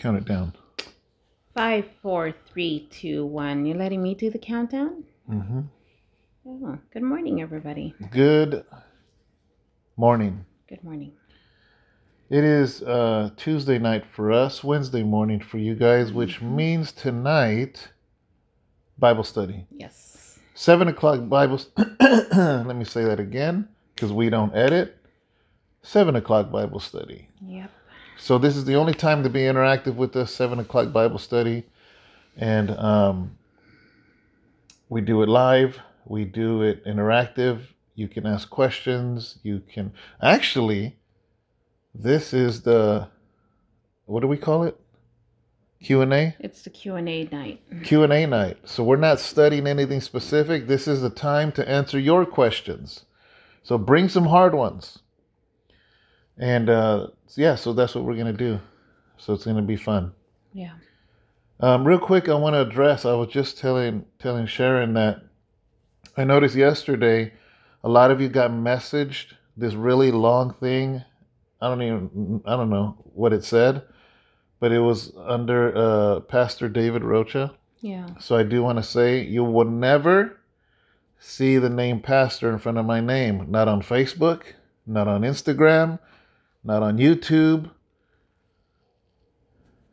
Count it down. Five, four, three, two, one. You're letting me do the countdown? Mm-hmm. Oh, good morning, everybody. Good morning. Good morning. It is uh, Tuesday night for us, Wednesday morning for you guys, which means tonight Bible study. Yes. Seven o'clock Bible. Let me say that again because we don't edit. Seven o'clock Bible study. Yep. So this is the only time to be interactive with us. Seven o'clock Bible study, and um, we do it live. We do it interactive. You can ask questions. You can actually. This is the what do we call it? Q and A. It's the Q and A night. Q and A night. So we're not studying anything specific. This is the time to answer your questions. So bring some hard ones. And uh, yeah, so that's what we're gonna do. So it's gonna be fun. Yeah. Um, real quick, I want to address. I was just telling telling Sharon that I noticed yesterday a lot of you got messaged this really long thing. I don't even I don't know what it said, but it was under uh, Pastor David Rocha. Yeah. So I do want to say you will never see the name pastor in front of my name. Not on Facebook, not on Instagram, not on YouTube.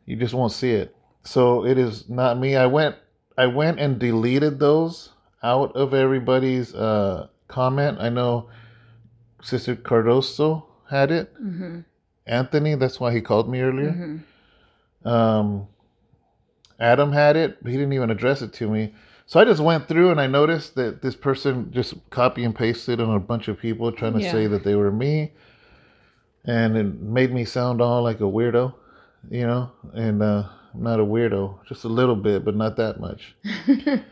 You just won't see it. So it is not me. I went I went and deleted those out of everybody's uh, comment. I know Sister Cardoso had it. Mm-hmm. Anthony, that's why he called me earlier. Mm-hmm. Um, Adam had it, but he didn't even address it to me. So I just went through and I noticed that this person just copy and pasted on a bunch of people trying to Yeah. say that they were me. And it made me sound all like a weirdo, you know? And uh, I'm not a weirdo, just a little bit, but not that much.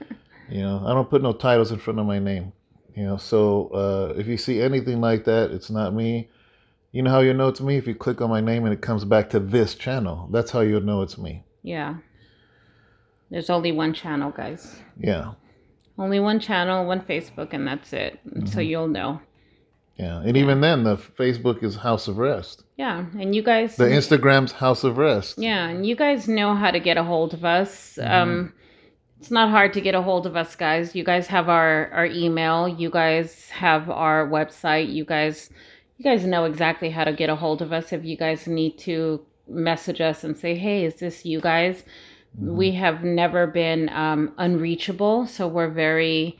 You know, I don't put no titles in front of my name. You know, so uh, if you see anything like that, it's not me. You know how you know it's me? If you click on my name and it comes back to this channel. That's how you'll know it's me. yeah. There's only one channel, guys. Yeah. Only one channel, one Facebook, and that's it. So you'll know. Yeah. And even then, the Facebook is House of Rest. Yeah. And you guys. The Instagram's House of Rest. Yeah, and you guys know how to get a hold of us. Um, it's not hard to get a hold of us, guys. You guys have our our email. You guys have our website. You guys, you guys know exactly how to get a hold of us. If you guys need to message us and say, "Hey, is this you guys?" We have never been um, unreachable, so we're very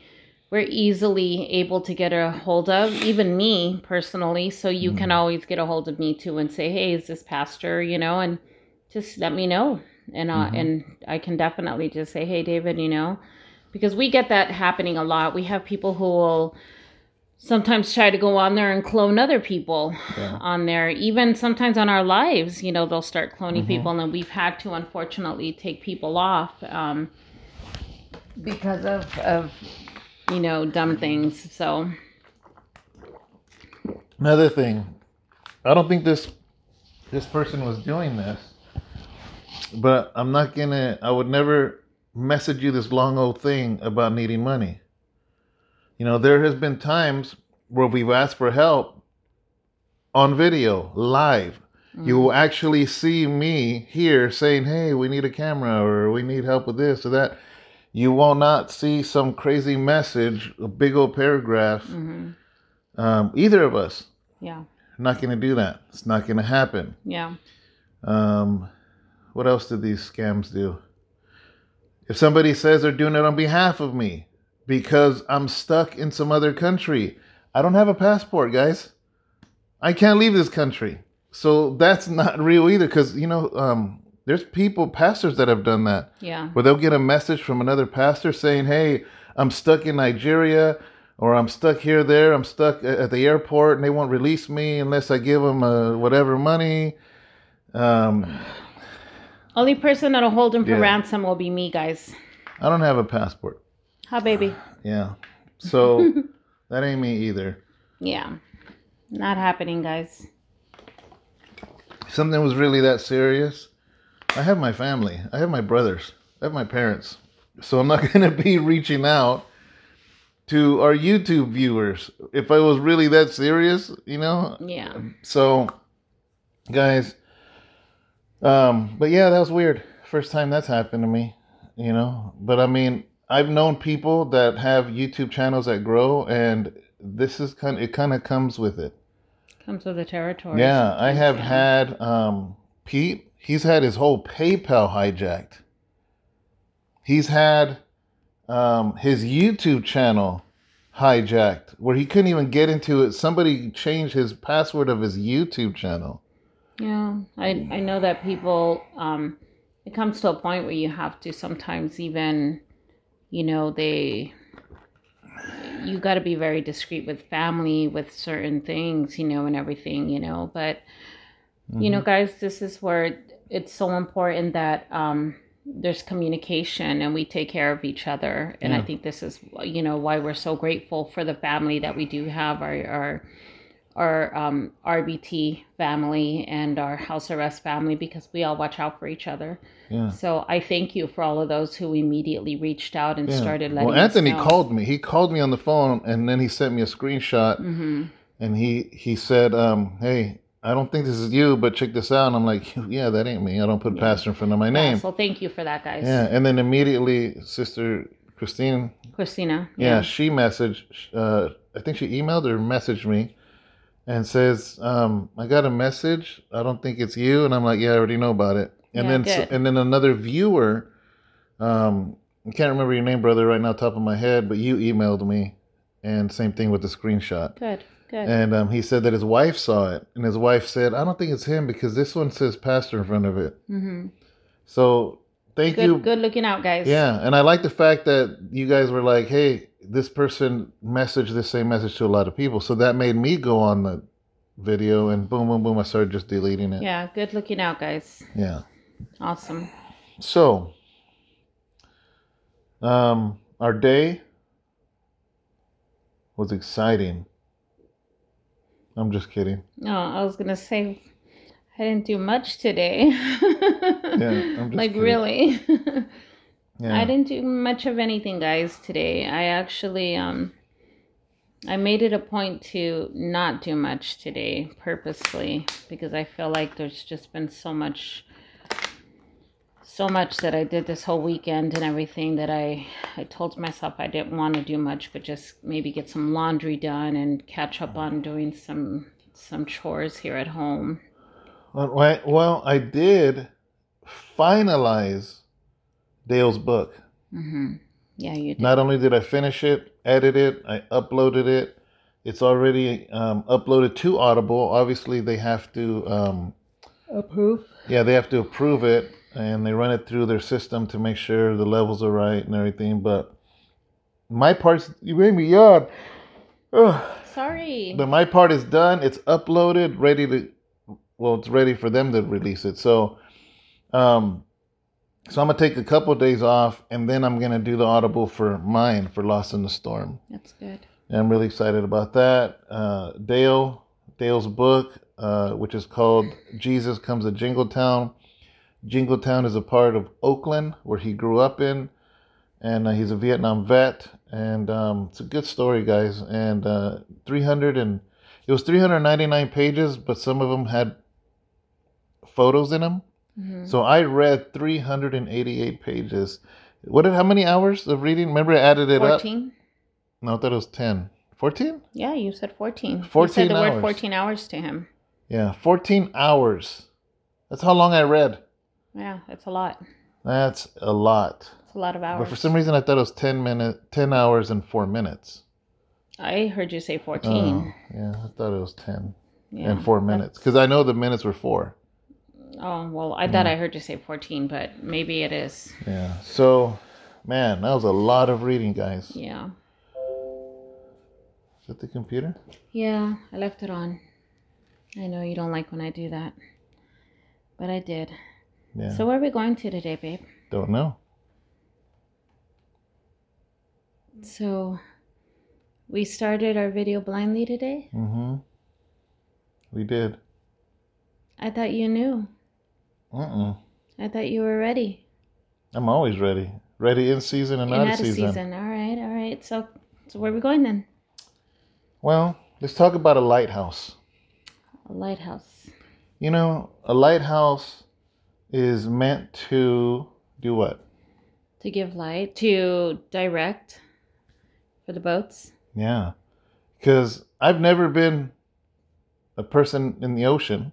we're easily able to get a hold of even me personally. So you can always get a hold of me too and say hey is this pastor? You know and just let me know. And uh, and i can definitely just say hey david you know because we get that happening a lot. We have people who will sometimes try to go on there and clone other people Yeah. on there. Even sometimes on our lives you know they'll start cloning people and then we've had to unfortunately take people off um, because of of you know dumb things so Another thing, I don't think this this person was doing this, but I'm not gonna. I would never message you this long old thing about needing money. You know, there has been times where we've asked for help on video, live. You will actually see me here saying, "Hey, we need a camera, or we need help with this or that." You will not see some crazy message, a big old paragraph. mhm. Um, either of us yeah not going to do that. It's not going to happen. yeah Um, what else did these scams do? If somebody says they're doing it on behalf of me because I'm stuck in some other country, I don't have a passport, guys. I can't leave this country. So that's not real either because, you know, um, there's people, pastors that have done that yeah where they'll get a message from another pastor saying, "Hey, I'm stuck in Nigeria, or I'm stuck here, there, I'm stuck at the airport, and they won't release me unless I give them uh, whatever money." Um, only person that'll hold him for Yeah. ransom will be me guys I don't have a passport. hi baby Yeah, so that ain't me either. yeah not happening guys something was really that serious, I have my family, I have my brothers, I have my parents, so I'm not gonna be reaching out to our YouTube viewers if I was really that serious, you know. yeah So, guys, Um, but yeah, that was weird. First time that's happened to me, you know. But I mean, I've known people that have YouTube channels that grow, and this is kind. It kind of comes with it. Comes with the territory. Yeah, I have Yeah. had um, Pete. He's had his whole PayPal hijacked. He's had um, his YouTube channel hijacked, where he couldn't even get into it. Somebody changed his password of his YouTube channel. Yeah, I I know that people. Um, it comes to a point where you have to sometimes even, you know, they. You got to be very discreet with family, with certain things, you know, and everything, you know. But, you know, guys, this is where it's so important that um, there's communication and we take care of each other. And I think this is, you know, why we're so grateful for the family that we do have, our our our um, RBT family and our House of Rest family because we all watch out for each other. Yeah. So I thank you for all of those who immediately reached out and Yeah. started letting well, Anthony called me. He called me on the phone, and then he sent me a screenshot, hmm and he he said, um, "Hey, I don't think this is you, but check this out." And I'm like, "Yeah, that ain't me. I don't put pastor in front of my Yeah, name." so thank you for that, guys. Yeah, and then immediately, Sister Christine, Christina. yeah, she messaged. Uh, I think she emailed or messaged me, and says, um, "I got a message. I don't think it's you." And I'm like, "Yeah, I already know about it." And Yeah, then good. and then another viewer, um, I can't remember your name, brother, right now, top of my head, but you emailed me, and same thing with the screenshot. Good. Good. And um, he said that his wife saw it, and his wife said, "I don't think it's him because this one says pastor in front of it." hmm So thank Good. you. Good looking out, guys. Yeah, and I like the fact that you guys were like, "Hey, this person messaged the same message to a lot of people," so that made me go on the video, and boom, boom, boom, I started just deleting it. Yeah. Good looking out, guys. Yeah. Awesome. So, um, our day was exciting. I'm just kidding. No, I was gonna say I didn't do much today. Yeah, I'm just like kidding. really. Yeah. I didn't do much of anything, guys, today. I actually um I made it a point to not do much today purposely because I feel like there's just been so much so much that I did this whole weekend and everything that I I told myself I didn't want to do much but just maybe get some laundry done and catch up on doing some some chores here at home. Well, I did finalize Dale's book. Mhm. Yeah, you did. Not only did I finish it, edit it, I uploaded it. It's already um, uploaded to Audible. Obviously, they have to, um, Approve. yeah, they have to approve it, and they run it through their system to make sure the levels are right and everything. But my part's you made me yawn. Ugh. Sorry. But my part is done. It's uploaded, ready to. Well, it's ready for them to release it. So, um, so I'm gonna take a couple of days off, and then I'm gonna do the audible for mine for Lost in the Storm. That's good. And I'm really excited about that. Uh, Dale, Dale's book, uh, which is called Jesus Comes to Jingletown. Jingletown is a part of Oakland where he grew up in, and uh, he's a Vietnam vet. And um, it's a good story, guys. And uh, 300 and it was 399 pages, but some of them had photos in them. Mhm. So I read 388 pages. What? Did, how many hours of reading? Remember, I added it up. 14? No, I thought it was 10. 14? Yeah, you said 14. you 14 said the hours. word 14 hours to him. Yeah, 14 hours. That's how long I read. Yeah, that's a lot. That's a lot. It's a lot of hours. But for some reason, I thought it was 10 minutes, 10 hours and 4 minutes. I heard you say 14. Oh, yeah, I thought it was 10 yeah. and 4 minutes. Because I know the minutes were 4. Oh, well, I thought I heard you say 14, but maybe it is. Yeah. So, man, that was a lot of reading, guys. Yeah. Is that the computer? Yeah, I left it on. I know you don't like when I do that. But I did. Yeah. So where are we going to today, babe? Don't know. So we started our video blindly today? Mm-hmm. We did. I thought you knew. Mm-mm. I thought you were ready. I'm always ready. Ready in season and, And out out of season. season. All right, all right. So so where are we going then? Well, let's talk about a lighthouse. A lighthouse. You know, a lighthouse is meant to do what? To give light, to direct for the boats. Yeah. Because I've never been a person in the ocean,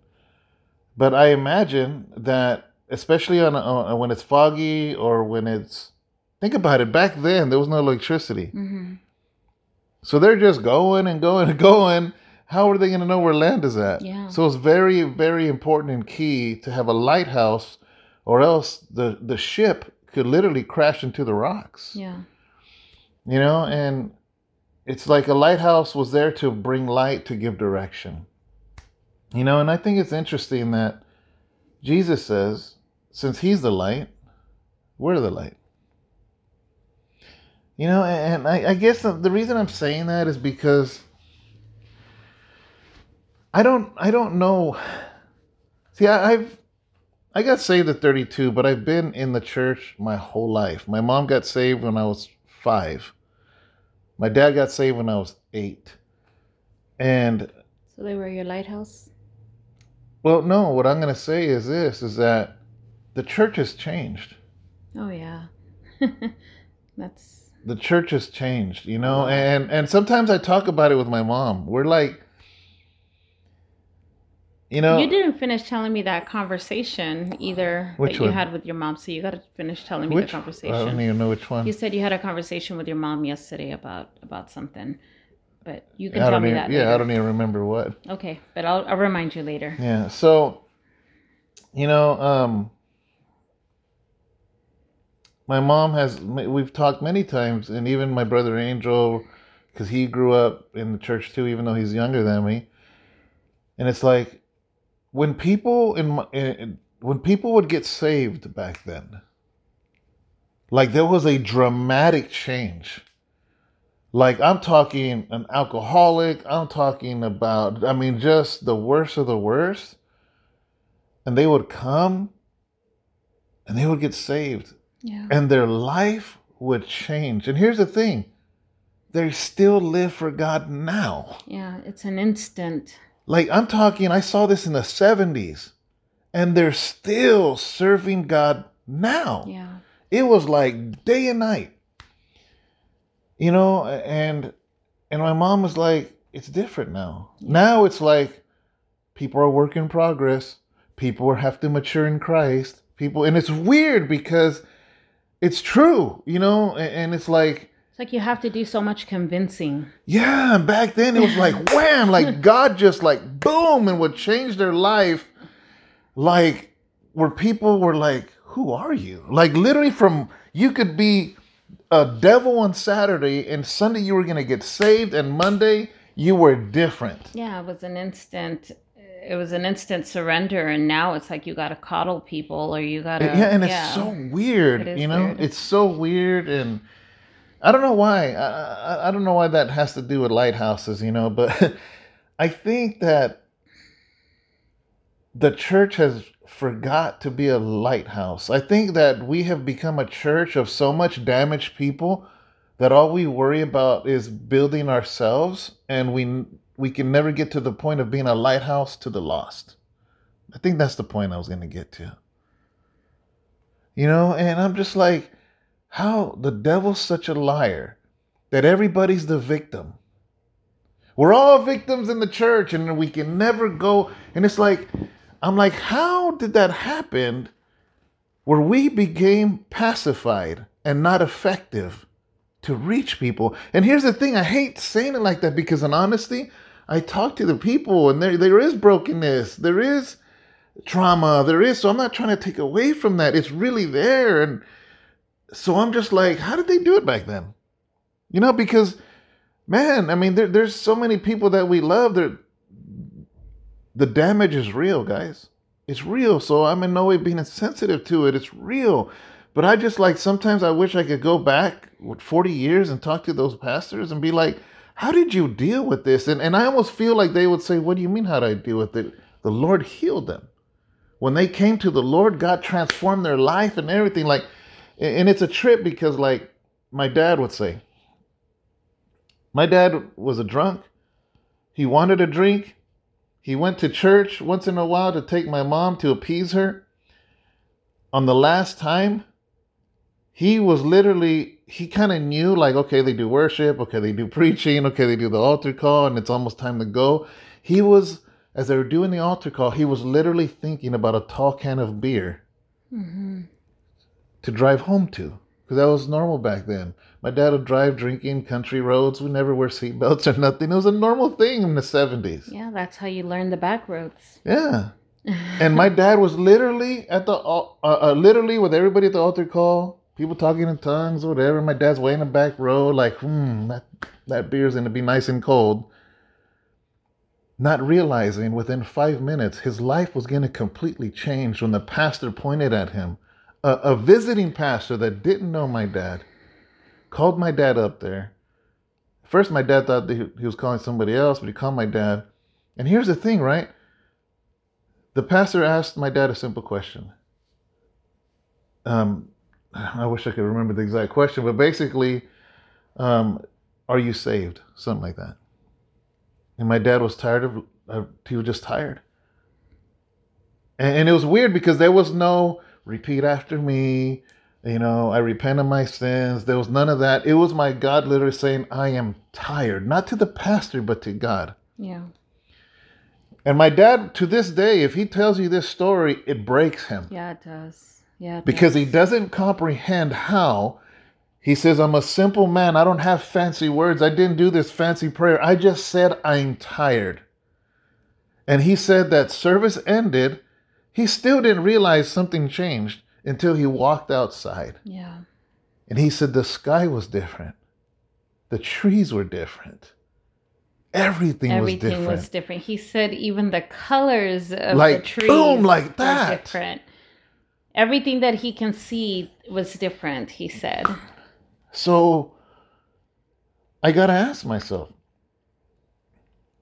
but I imagine that, especially on, on when it's foggy or when it's, think about it, back then there was no electricity. Mm-hmm. So they're just going and going and going. How are they going to know where land is at? Yeah. So it's very, very important and key to have a lighthouse, or else the the ship could literally crash into the rocks. Yeah. You know, and it's like a lighthouse was there to bring light to give direction. You know, and I think it's interesting that Jesus says, since He's the light, we're the light. You know, and I, I guess the, the reason I'm saying that is because I don't I don't know. See, I, I've I got saved at 32, but I've been in the church my whole life. My mom got saved when I was five. My dad got saved when I was eight. And So they were your lighthouse. well, no, what I'm going to say is this: is that the church has changed. Oh yeah. That's The church has changed, you know. And and sometimes I talk about it with my mom. We're like, you know, you didn't finish telling me that conversation either that you one? had with your mom. So you got to finish telling me which the conversation. I don't even know which one. You said you had a conversation with your mom yesterday about about something, but you can I tell me even, that. yeah, I don't even remember what. Okay, but I'll I'll remind you later. Yeah. So, you know, um, my mom has, we've talked many times, and even my brother Angel, because he grew up in the church too, even though he's younger than me. And it's like, when people in, my, in when people would get saved back then, like there was a dramatic change. Like I'm talking an alcoholic, I'm talking about I mean just the worst of the worst. And they would come and they would get saved Yeah. and their life would change. And here's the thing. They still live for God now. Yeah, it's an instant. Like I'm talking, I saw this in the 70s, and they're still serving God now. Yeah. It was like day and night. You know, and and my mom was like, it's different now. Now it's like people are work in progress. People have to mature in Christ. People and it's weird because it's true, you know, and, and it's like It's like you have to do so much convincing. yeah, and back then it was like wham, like God just like boom and would change their life. Like where people were like, Who are you? Like literally from you could be a devil on Saturday and Sunday you were gonna get saved and Monday you were different. Yeah, it was an instant. It was an instant surrender, and now it's like you got to coddle people, or you got to. yeah, and it's so weird, It you know. weird. It's so weird, and I don't know why. I, I I don't know why that has to do with lighthouses, you know. But I think that the church has forgot to be a lighthouse. I think that we have become a church of so much damaged people that all we worry about is building ourselves, and we we can never get to the point of being a lighthouse to the lost. I think that's the point I was going to get to. You know, and I'm just like, how the devil's such a liar that everybody's the victim. We're all victims in the church and we can never go. And it's like, I'm like, how did that happen where we became pacified and not effective to reach people? And here's the thing I hate saying it like that because, in honesty, I talk to the people and there, there is brokenness. There is trauma there is so i'm not trying to take away from that it's really there and so i'm just like how did they do it back then? You know because man i mean there, there's so many people that we love that the damage is real guys. It's real. So i'm in no way being insensitive to it. It's real. But i just like sometimes i wish i could go back 40 years and talk to those pastors and be like how did you deal with this? And, and i almost feel like they would say what do you mean how did i deal with it? The lord healed them. When they came to the Lord, God transformed their life and everything. Like, and it's a trip because, like, my dad would say, my dad was a drunk. He wanted a drink. He went to church once in a while to take my mom to appease her. on the last time, he was literally he kind of knew like okay they do worship, okay they do preaching, okay they do the altar call, and it's almost time to go. He was as they were doing the altar call, he was literally thinking about a tall can of beer mm-hmm. To drive home to because that was normal back then. My dad would drive drinking country roads. We never wear seatbelts or nothing. It was a normal thing in the 70s. Yeah, that's how you learn the back roads. Yeah. and my dad was literally at the uh, uh, literally with everybody at the altar call, people talking in tongues, or whatever. My dad's way in the back row, like, hmm, that that beer's gonna be nice and cold. Not realizing within five minutes his life was gonna completely change when the pastor pointed at him. A, a visiting pastor that didn't know my dad called my dad up there. First, my dad thought that he, was calling somebody else, but he called my dad. And here's the thing, right? The pastor asked my dad a simple question. Um, I wish I could remember the exact question, but basically, um, are you saved? Something like that. And my dad was tired of, uh, he was just tired. And, and it was weird because there was no repeat after me, you know, I repent of my sins. There was none of that. It was my God literally saying, I am tired, not to the pastor, but to God. Yeah. And my dad, to this day, if he tells you this story, it breaks him Yeah, it does. Yeah. it because he doesn't comprehend how. He says, I'm a simple man. I don't have fancy words. I didn't do this fancy prayer. I just said, I'm tired. And he said that service ended. He still didn't realize something changed until he walked outside. Yeah. And he said, the sky was different, the trees were different, everything, Everything was different. was different. He said even the colors of Like, the trees boom, like were that. different. Everything that he can see was different, he said. So I got to ask myself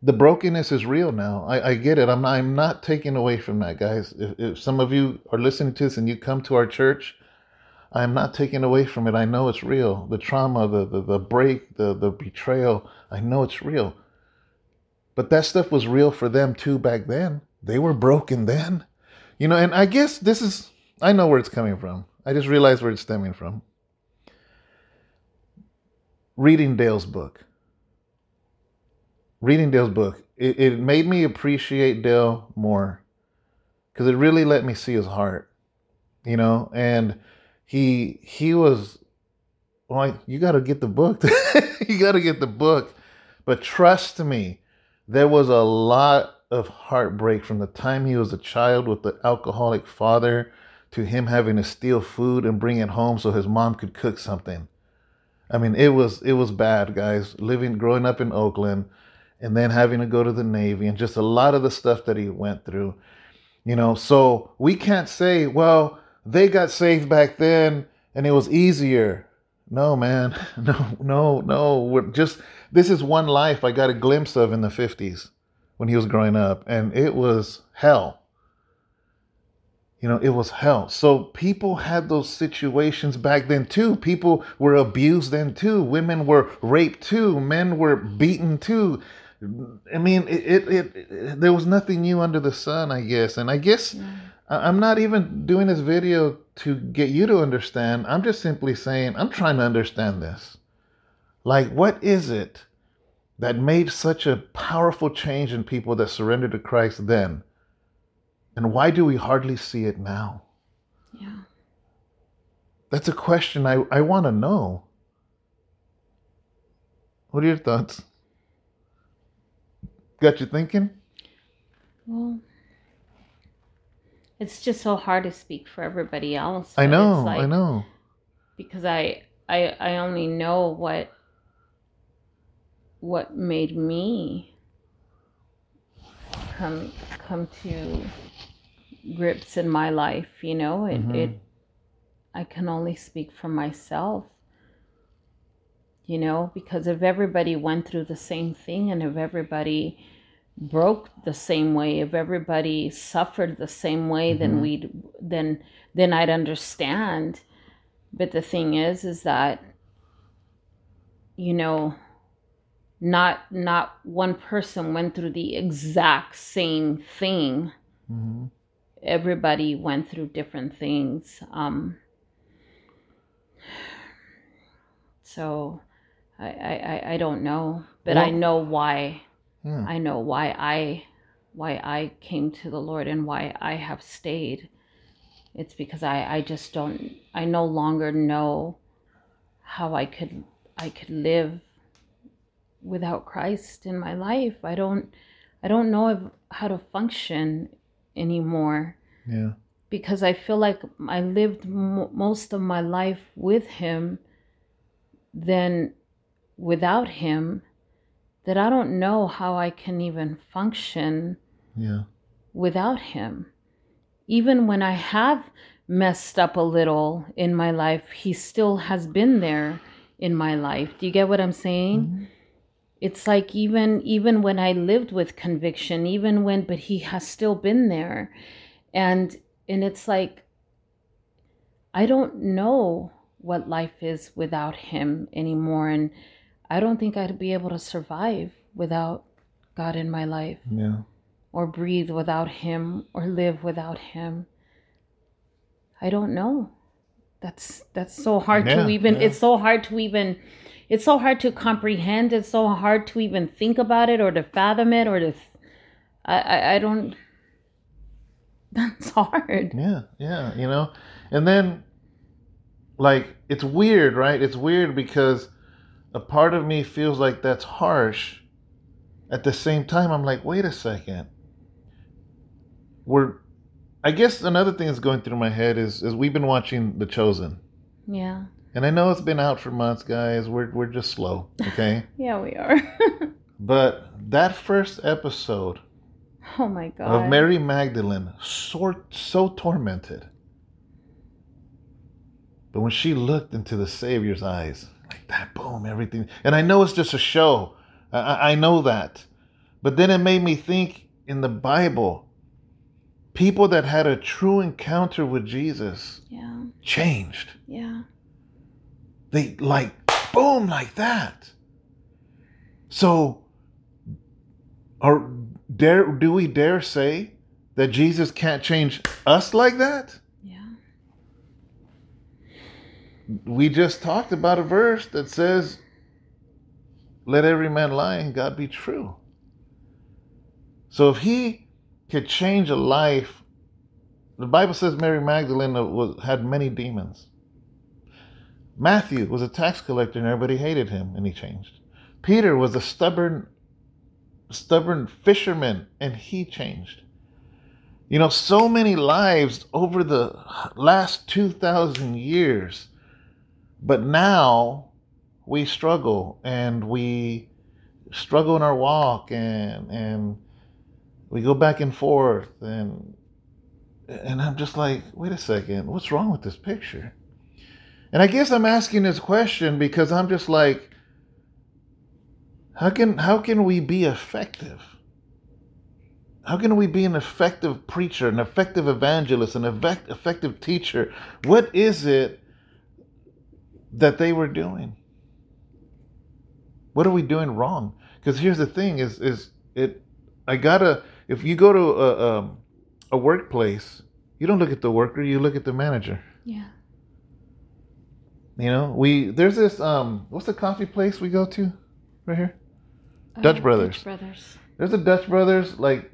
the brokenness is real now. I, I get it. I'm not, I'm not taking away from that, guys. If, if some of you are listening to this and you come to our church, I'm not taking away from it. I know it's real. The trauma, the, the, the break, the, the betrayal, I know it's real. But that stuff was real for them too back then. They were broken then. You know, and I guess this is, I know where it's coming from. I just realized where it's stemming from. Reading Dale's book. Reading Dale's book, it, it made me appreciate Dale more because it really let me see his heart, you know, and he he was like, you got to get the book. you got to get the book. But trust me, there was a lot of heartbreak from the time he was a child with the alcoholic father to him having to steal food and bring it home so his mom could cook something. I mean, it was it was bad, guys. Living growing up in Oakland and then having to go to the Navy and just a lot of the stuff that he went through. You know, so we can't say, well, they got saved back then and it was easier. No, man. No, no, no. We're just this is one life I got a glimpse of in the 50s when he was growing up and it was hell. You know, it was hell. So people had those situations back then too. People were abused then too. Women were raped too. Men were beaten too. I mean, it, it, it, there was nothing new under the sun, I guess. And I guess I- I'm not even doing this video to get you to understand. I'm just simply saying I'm trying to understand this. Like, what is it that made such a powerful change in people that surrendered to Christ then? And why do we hardly see it now? Yeah. That's a question I, I want to know. What are your thoughts? Got you thinking? Well, it's just so hard to speak for everybody else. I know, like- I know. because I I I only know what what made me come come to grips in my life, you know? It Mhm. it I can only speak for myself. You know, because if everybody went through the same thing and if everybody broke the same way, if everybody suffered the same way, then Mhm. we'd then then I'd understand. But the thing is is that you know not not one person went through the exact same thing hmm everybody went through different things. Um, so I, I, I don't know, but I know why. Hmm. I know why I why I came to the Lord and why I have stayed. It's because I, I just don't I no longer know how I could I could live without Christ in my life. I don't I don't know how to function anymore Yeah. because I feel like I lived m- most of my life with him then without him that I don't know how I can even function Yeah. without him. Even when I have messed up a little in my life, he still has been there in my life. Do you get what I'm saying? Mm-hmm. It's like even even when I lived with conviction, even when but he has still been there. And and it's like I don't know what life is without him anymore and I don't think I'd be able to survive without God in my life Yeah. or breathe without him or live without him i don't know that's that's so hard Yeah, to even yeah. it's so hard to even it's so hard to comprehend it's so hard to even think about it or to fathom it or to th- i i, I don't that's hard Yeah, yeah, you know. And then like it's weird, right? It's weird because a part of me feels like that's harsh. At the same time, I'm like, wait a second. We're I guess another thing that's going through my head is is we've been watching The Chosen. yeah And I know it's been out for months, guys. We're we're just slow, okay? yeah we are but that first episode oh my god of Mary Magdalene, so, so tormented. But when she looked into the Savior's eyes, like that, boom, everything. And I know it's just a show. I- I, know that. But then it made me think in the Bible, people that had a true encounter with Jesus yeah changed. yeah They like, boom, like that. So, are dare do we dare say that Jesus can't change us like that? yeah We just talked about a verse that says, "Let every man lie and God be true." So if he could change a life, the Bible says Mary Magdalene was, had many demons. Matthew was a tax collector and everybody hated him and he changed. Peter was a stubborn stubborn fisherman and he changed. You know, so many lives over the last 2000 years. But now we struggle and we struggle in our walk and and we go back and forth and and I'm just like, wait a second, what's wrong with this picture? And I guess I'm asking this question because I'm just like, how can how can we be effective? How can we be an effective preacher, an effective evangelist, an effect, effective teacher? What is it that they were doing? What are we doing wrong? Because here's the thing: is is it? I gotta. If you go to a, a a workplace, you don't look at the worker; you look at the manager. yeah You know, we there's this um, what's the coffee place we go to, right here? Dutch Uh, Brothers. Dutch brothers There's a Dutch Brothers like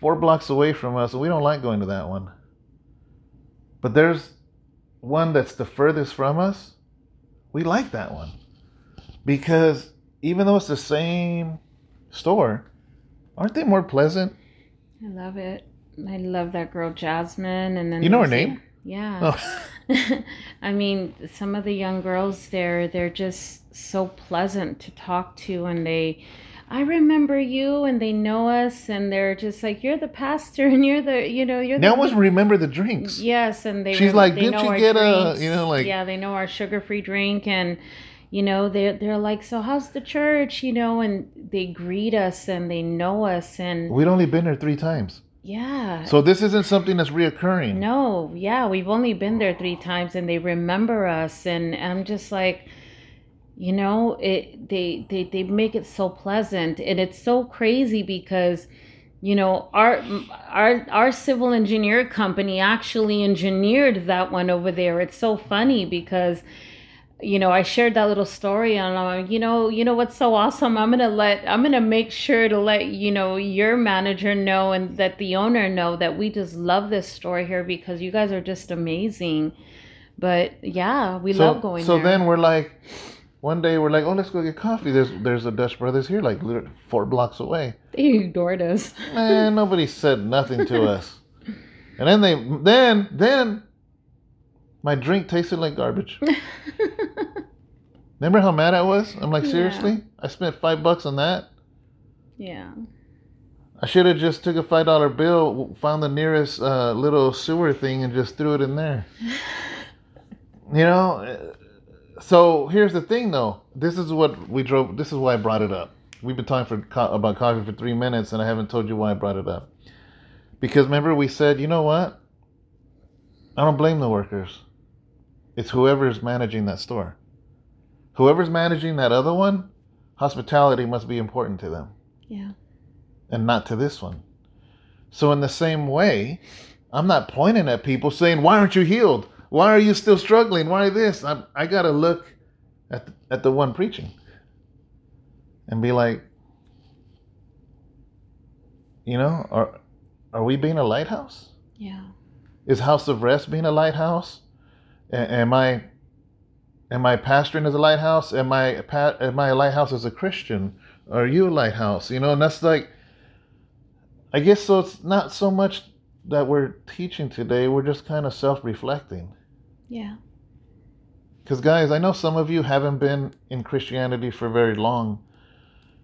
four blocks away from us, and we don't like going to that one. But there's one that's the furthest from us. We like that one because even though it's the same store, aren't they more pleasant? I love it. I love that girl Jasmine, and then You know her name? Yeah. Oh, I mean, some of the young girls there, they're just so pleasant to talk to, and they, I remember you, and they know us, and they're just like, you're the pastor, and you're the, you know, you're they the. remember the drinks. Yes, and they. She's like, they "Didn't know you get a-" you know, like- Yeah, they know our sugar-free drink, and you know, they they're like, so how's the church? You know, and they greet us, and they know us, and We'd only been there three times, yeah. so this isn't something that's reoccurring. No, yeah, we've only been there three times and they remember us and I'm just like you know, it they they they make it so pleasant. And it's so crazy because you know our our our civil engineer company actually engineered that one over there. It's so funny because you know i shared that little story and i'm like you know you know what's so awesome? I'm gonna let i'm gonna make sure to let you know your manager know and that the owner know that we just love this store here because you guys are just amazing. But yeah we so, love going so there. So then we're like one day we're like, oh, let's go get coffee. There's there's a Dutch Brothers here, like four blocks away. they ignored us Man, nobody said nothing to us. And then they then then my drink tasted like garbage. Remember how mad I was? I'm like, Yeah. seriously? I spent five bucks on that. yeah I should have just took a five dollar bill, found the nearest uh, little sewer thing, and just threw it in there. you know. So here's the thing, though. This is what we drove. This is why I brought it up. We've been talking for co- about coffee for three minutes, and I haven't told you why I brought it up. Because remember, we said, you know what? I don't blame the workers. It's whoever's managing that store. Whoever's managing that other one, hospitality must be important to them yeah and not to this one. So, in the same way, I'm not pointing at people saying, Why aren't you healed? Why are you still struggling? Why this? I'm, I got to look at the, at the one preaching and be like, You know, are, are we being a lighthouse? yeah Is House of Rest being a lighthouse? A- am I am I pastoring as a lighthouse? Am I pa- am I a lighthouse as a Christian? Are you a lighthouse? You know, and that's like I guess so it's not so much that we're teaching today, we're just kind of self-reflecting. Yeah Cuz guys, I know some of you haven't been in Christianity for very long.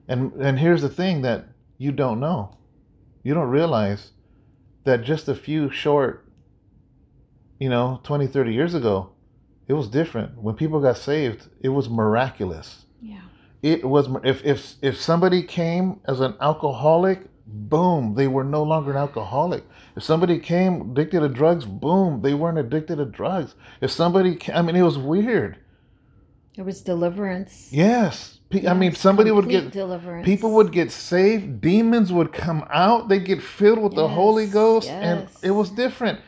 And and here's the thing that you don't know. You don't realize that just a few short you know, 20, 30 years ago, it was different. When people got saved, it was miraculous. yeah It was if if if somebody came as an alcoholic, boom, they were no longer an alcoholic. If somebody came addicted to drugs, boom, they weren't addicted to drugs. If somebody, ca- I mean, it was weird. there was deliverance Yes, Pe- I mean, somebody would get deliverance people would get saved, demons would come out, they'd get filled with the Holy Yes, Ghost, and it was different.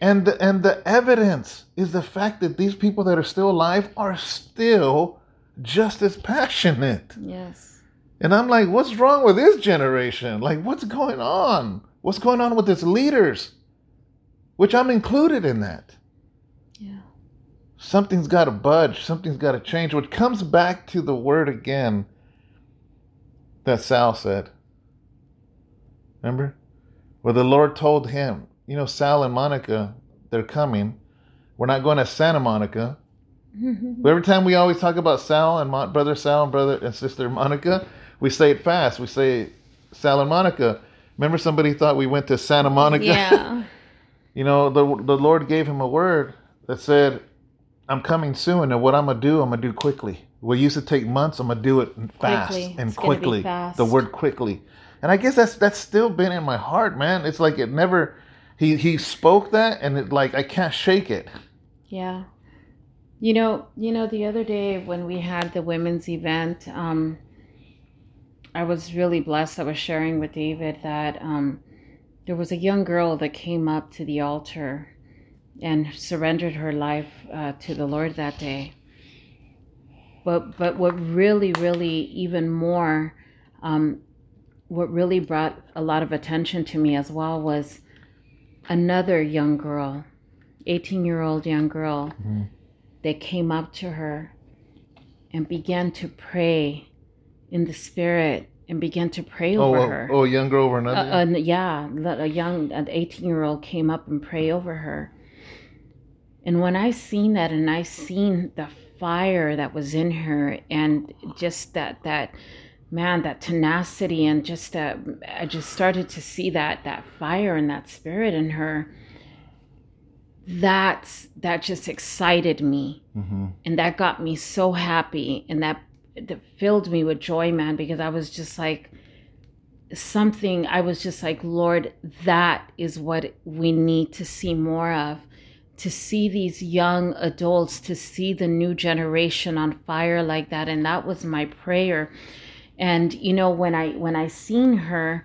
And the, and the evidence is the fact that these people that are still alive are still just as passionate. yes And I'm like, what's wrong with this generation? Like, what's going on? What's going on with its leaders? Which I'm included in that. yeah Something's got to budge. Something's got to change. Which comes back to the word again that Sal said. Remember? Where the Lord told him, you know, Sal and Monica, they're coming. We're not going to Santa Monica. But every time we always talk about Sal and Mon- brother Sal and brother and sister Monica, we say it fast. We say and Monica. Remember, somebody thought we went to Santa Monica. yeah You know, the the Lord gave him a word that said, "I'm coming soon, and what I'm gonna do, I'm gonna do quickly. What used to take months, I'm gonna do it fast Quickly. and It's quickly. fast. The word quickly, and I guess that's that's still been in my heart, man. It's like it never. He he spoke that, and it like I can't shake it. Yeah. You know, you know, the other day when we had the women's event, um, I was really blessed. I was sharing with David that um, there was a young girl that came up to the altar and surrendered her life uh, to the Lord that day. But but what really, really, even more, um, what really brought a lot of attention to me as well was another young girl, 18 year old young girl Mhm. that came up to her and began to pray in the spirit and began to pray Oh, over her. oh, young girl over Uh, another. uh, yeah, the- a young, an 18 year old came up and pray over her. And when I seen that and I seen the fire that was in her and just that, that, man, that tenacity and just that, I just started to see that, that fire and that spirit in her. That's, that just excited me hmm and that got me so happy and that that filled me with joy man because i was just like something i was just like lord that is what we need to see more of to see these young adults to see the new generation on fire like that and that was my prayer and you know when i when i seen her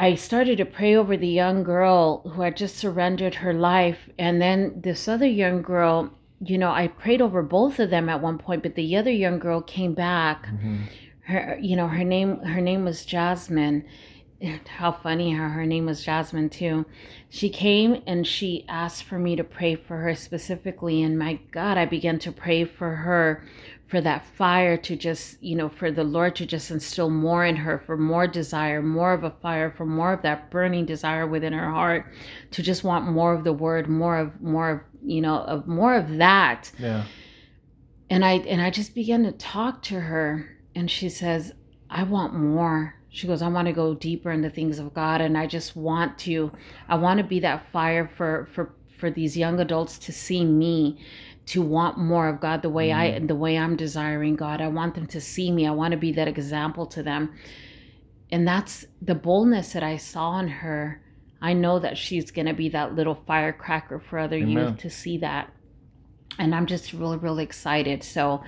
I started to pray over the young girl who had just surrendered her life. And then this other young girl, you know, I prayed over both of them at one point, but the other young girl came back. Mm-hmm. Her, you know, her name, her name was Jasmine. How funny how her name was Jasmine too. She came and she asked for me to pray for her specifically. And my God, I began to pray for her for that fire to just, you know, for the Lord to just instill more in her, for more desire, more of a fire, for more of that burning desire within her heart, to just want more of the word, more of, more of, you know, of more of that. Yeah. And I, and I just began to talk to her and she says, I want more. She goes, I want to go deeper in the things of God. And I just want to, I want to be that fire for, for, for these young adults to see me to want more of God the way I Mm-hmm. the way I'm desiring God. I want them to see me. I want to be that example to them. And that's the boldness that I saw in her. I know that she's going to be that little firecracker for other Amen. youth to see that. And I'm just really really excited. So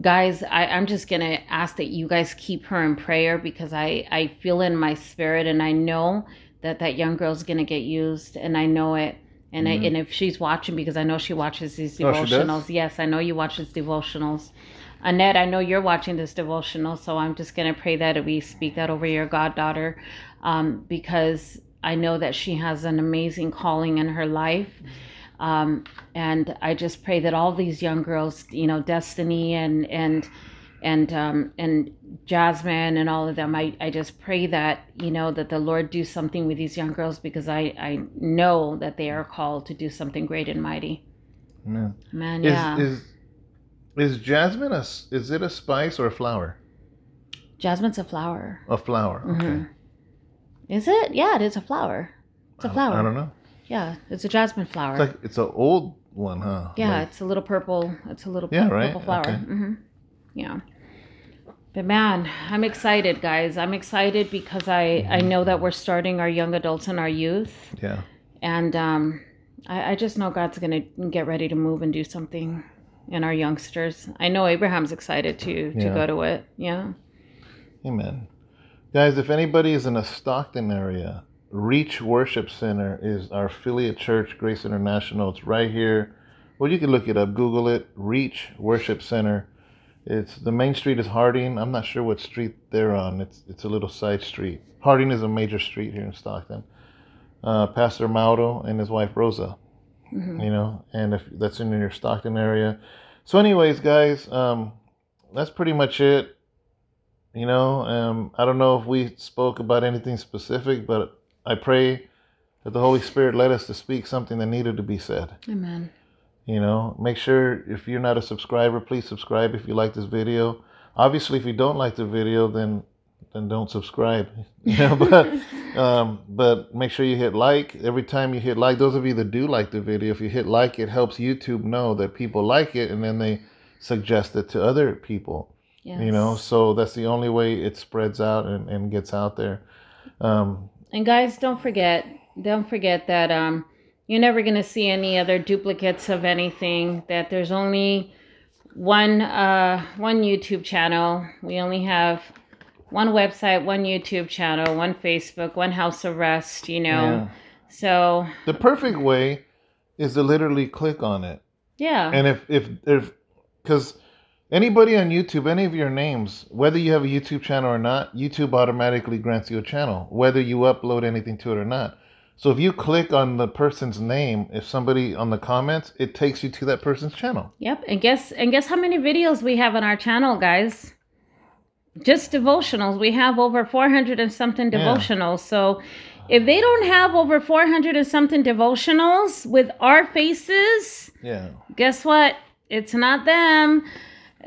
guys, I, I'm just going to ask that you guys keep her in prayer because I I feel in my spirit and I know that that young girl's going to get used and I know it. And, I, and if she's watching, because I know she watches these Mm-hmm. Oh, devotionals, yes, I know you watch these devotionals. Annette, I know you're watching this devotional, so I'm just going to pray that we speak that over your goddaughter um, because I know that she has an amazing calling in her life. Um, and I just pray that all these young girls, you know, Destiny and, and, and, um, and Jasmine and all of them, I, I just pray that, you know, that the Lord do something with these young girls because I, I know that they are called to do something great and mighty. Man, Is, yeah. is is jasmine a is it a spice or a flower? Jasmine's a flower. A flower. Okay. Mhm. Is it? Yeah, it is a flower. It's a flower. I don't know. Yeah, it's a jasmine flower. It's like it's an old one, huh? yeah, Like- it's a little purple. It's a little Yeah, purple right? flower. Okay. hmm Yeah. But man, I'm excited, guys. I'm excited because I I know that we're starting our young adults and our youth, yeah. and um, I, I just know God's gonna get ready to move and do something in our youngsters. I know Abraham's excited to to Yeah. go to it. Yeah. Amen. Guys, if anybody is in the Stockton area, Reach Worship Center is our affiliate church, Grace International. It's right here. Well, you can look it up, Google it. Reach Worship Center. It's the main street is Harding. I'm not sure what street they're on. It's it's a little side street. Harding is a major street here in Stockton. Uh, Pastor Mauro and his wife Rosa. You know, and if that's in your Stockton area. So, anyways, guys, um, that's pretty much it. You know, um, I don't know if we spoke about anything specific, but I pray that the Holy Spirit led us to speak something that needed to be said. Amen. You know, make sure if you're not a subscriber, please subscribe if you like this video. Obviously, if you don't like the video, then then don't subscribe. You know, but um, but make sure you hit like every time you hit like. Those of you that do like the video, if you hit like, it helps YouTube know that people like it, and then they suggest it to other people Yes. you know so that's the only way it spreads out and, and gets out there um And guys, don't forget, don't forget that um, you're never gonna see any other duplicates of anything. That there's only one uh, one YouTube channel. We only have one website, one YouTube channel, one Facebook, one House of Rest. You know, yeah. so the perfect way is to literally click on it yeah, and if if if because anybody on youtube any of your names whether you have a youtube channel or not youtube automatically grants you a channel whether you upload anything to it or not so if you click on the person's name if somebody on the comments it takes you to that person's channel yep. And guess and guess how many videos we have on our channel, guys. Just devotionals. We have over 400 and something Yeah. devotionals. So if they don't have over 400 and something devotionals with our faces, yeah guess what? It's not them.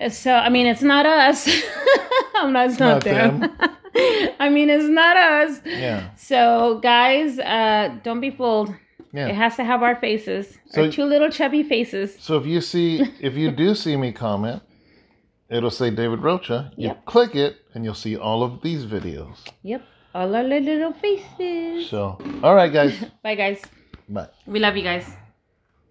So I mean, it's not us. I'm not. It's not, not them. them. I mean, it's not us. yeah So guys, uh, don't be fooled. yeah It has to have our faces, So- our two little chubby faces. So if you see, if you do see me comment, it'll say David Rocha. You Yep. click it, and you'll see all of these videos. Yep, all our little faces. So, all right, guys. Bye, guys. Bye. We love you guys.